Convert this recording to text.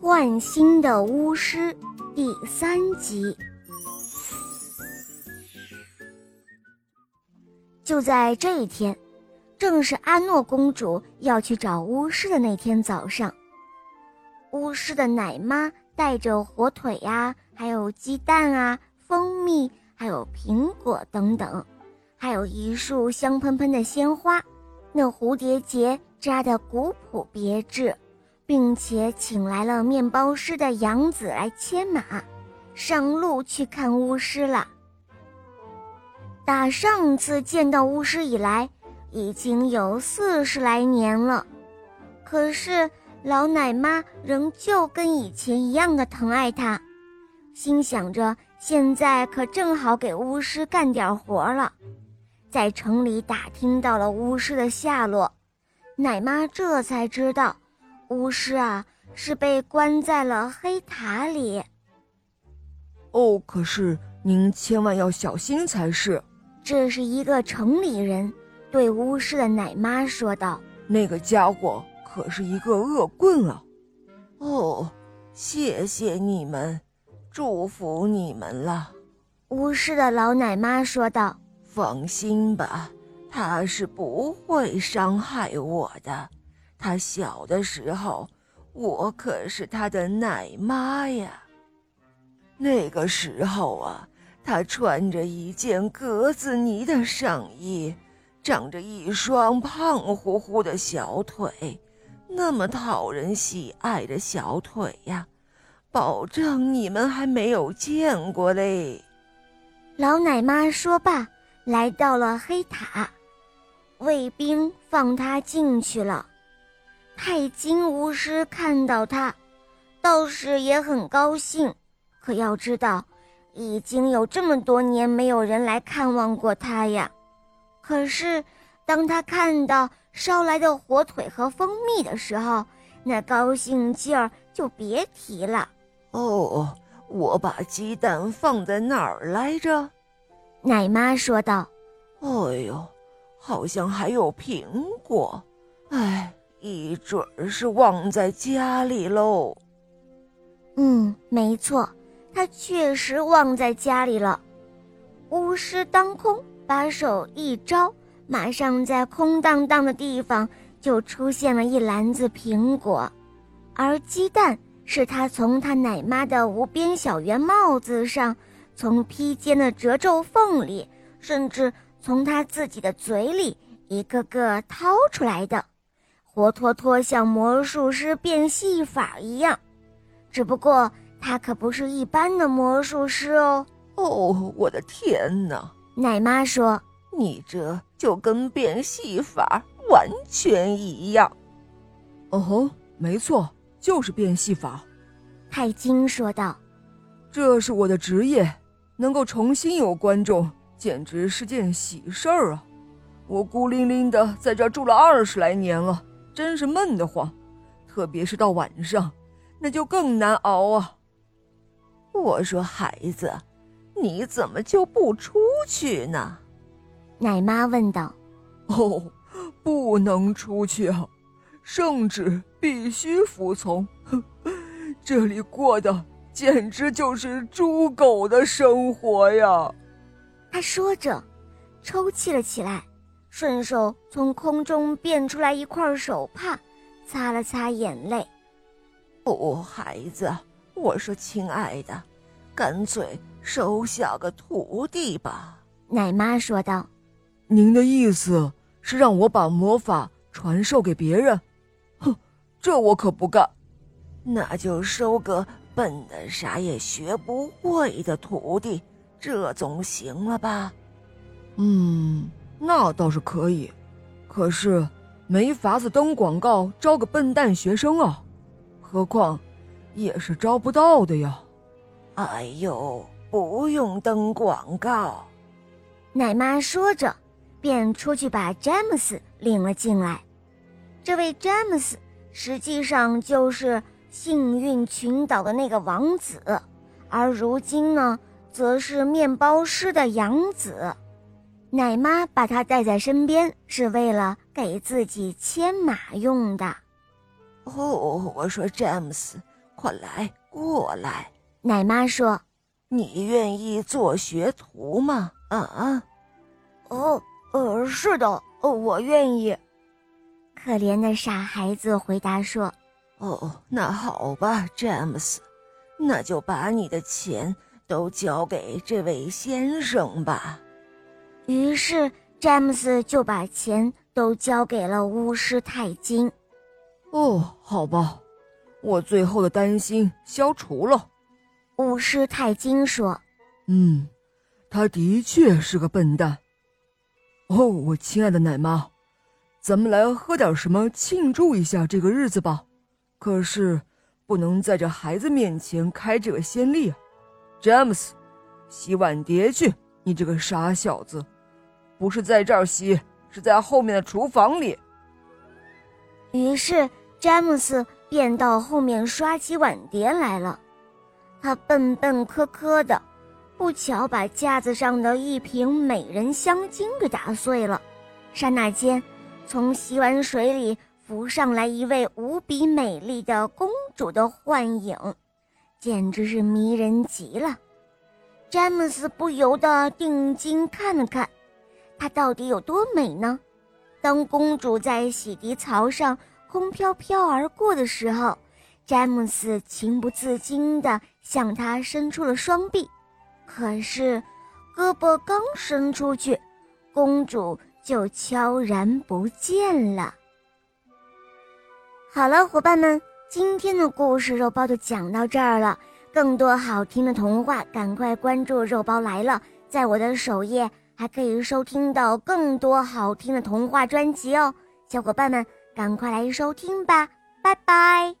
换新的巫师第三集。就在这一天，正是阿诺公主要去找巫师的那天早上。巫师的奶妈带着火腿呀，还有鸡蛋啊、蜂蜜，还有苹果等等，还有一束香喷喷的鲜花，那蝴蝶结扎得古朴别致。并且请来了面包师的养子来牵马，上路去看巫师了。打上次见到巫师以来，已经有四十来年了，可是老奶妈仍旧跟以前一样的疼爱他，心想着现在可正好给巫师干点活了。在城里打听到了巫师的下落，奶妈这才知道。巫师啊，是被关在了黑塔里。哦，可是您千万要小心才是。这是一个城里人对巫师的奶妈说道：“那个家伙可是一个恶棍啊！”哦，谢谢你们，祝福你们了。巫师的老奶妈说道：“放心吧，他是不会伤害我的。”他小的时候，我可是他的奶妈呀。那个时候啊，他穿着一件格子呢的上衣，长着一双胖乎乎的小腿，那么讨人喜爱的小腿呀，保证你们还没有见过嘞。老奶妈说罢，来到了黑塔，卫兵放他进去了。太金巫师看到他，倒是也很高兴。可要知道，已经有这么多年没有人来看望过他呀。可是，当他看到烧来的火腿和蜂蜜的时候，那高兴劲儿就别提了。哦，我把鸡蛋放在哪儿来着？奶妈说道。哎呦，好像还有苹果。哎。一准儿是忘在家里喽。嗯，没错，他确实忘在家里了。巫师当空，把手一招，马上在空荡荡的地方就出现了一篮子苹果，而鸡蛋是他从他奶妈的无边小圆帽子上，从披肩的褶皱缝里，甚至从他自己的嘴里一个个掏出来的。活脱脱像魔术师变戏法一样，只不过他可不是一般的魔术师哦。哦，我的天哪！奶妈说：“你这就跟变戏法完全一样。”哦吼，没错，就是变戏法。泰金说道：“这是我的职业，能够重新有观众，简直是件喜事儿啊！我孤零零的在这住了二十来年了。”真是闷得慌，特别是到晚上，那就更难熬啊！我说孩子，你怎么就不出去呢？奶妈问道。哦，不能出去啊，圣旨必须服从。这里过的简直就是猪狗的生活呀！他说着，抽泣了起来。顺手从空中变出来一块手帕，擦了擦眼泪。哦，孩子，我说亲爱的，干脆收下个徒弟吧。奶妈说道：“您的意思是让我把魔法传授给别人？哼，这我可不干。那就收个笨的啥也学不会的徒弟，这总行了吧？嗯。”那倒是可以，可是没法子登广告招个笨蛋学生啊，何况也是招不到的呀。哎呦，不用登广告。奶妈说着，便出去把詹姆斯领了进来。这位詹姆斯实际上就是幸运群岛的那个王子，而如今呢，则是面包师的养子。奶妈把他带在身边，是为了给自己牵马用的。哦，我说詹姆斯，快来，过来。奶妈说：“你愿意做学徒吗？”啊？哦，呃，是的，我愿意。可怜的傻孩子回答说：“哦，那好吧，詹姆斯，那就把你的钱都交给这位先生吧。”于是詹姆斯就把钱都交给了巫师泰金。哦，好吧，我最后的担心消除了。巫师泰金说：“嗯，他的确是个笨蛋。”哦，我亲爱的奶妈。咱们来喝点什么庆祝一下这个日子吧，可是不能在这孩子面前开这个先例啊！詹姆斯，洗碗碟去！你这个傻小子，不是在这儿洗，是在后面的厨房里。于是詹姆斯便到后面刷起碗碟来了，他笨笨磕磕的，不巧把架子上的一瓶美人香精给打碎了，刹那间。从洗碗水里浮上来一位无比美丽的公主的幻影，简直是迷人极了。詹姆斯不由得定睛看了看，她到底有多美呢？当公主在洗涤槽上空飘飘而过的时候，詹姆斯情不自禁地向她伸出了双臂，可是胳膊刚伸出去，公主。就悄然不见了。好了，伙伴们，今天的故事肉包就讲到这儿了。更多好听的童话，赶快关注“肉包来了”。在我的首页还可以收听到更多好听的童话专辑哦，小伙伴们赶快来收听吧，拜拜。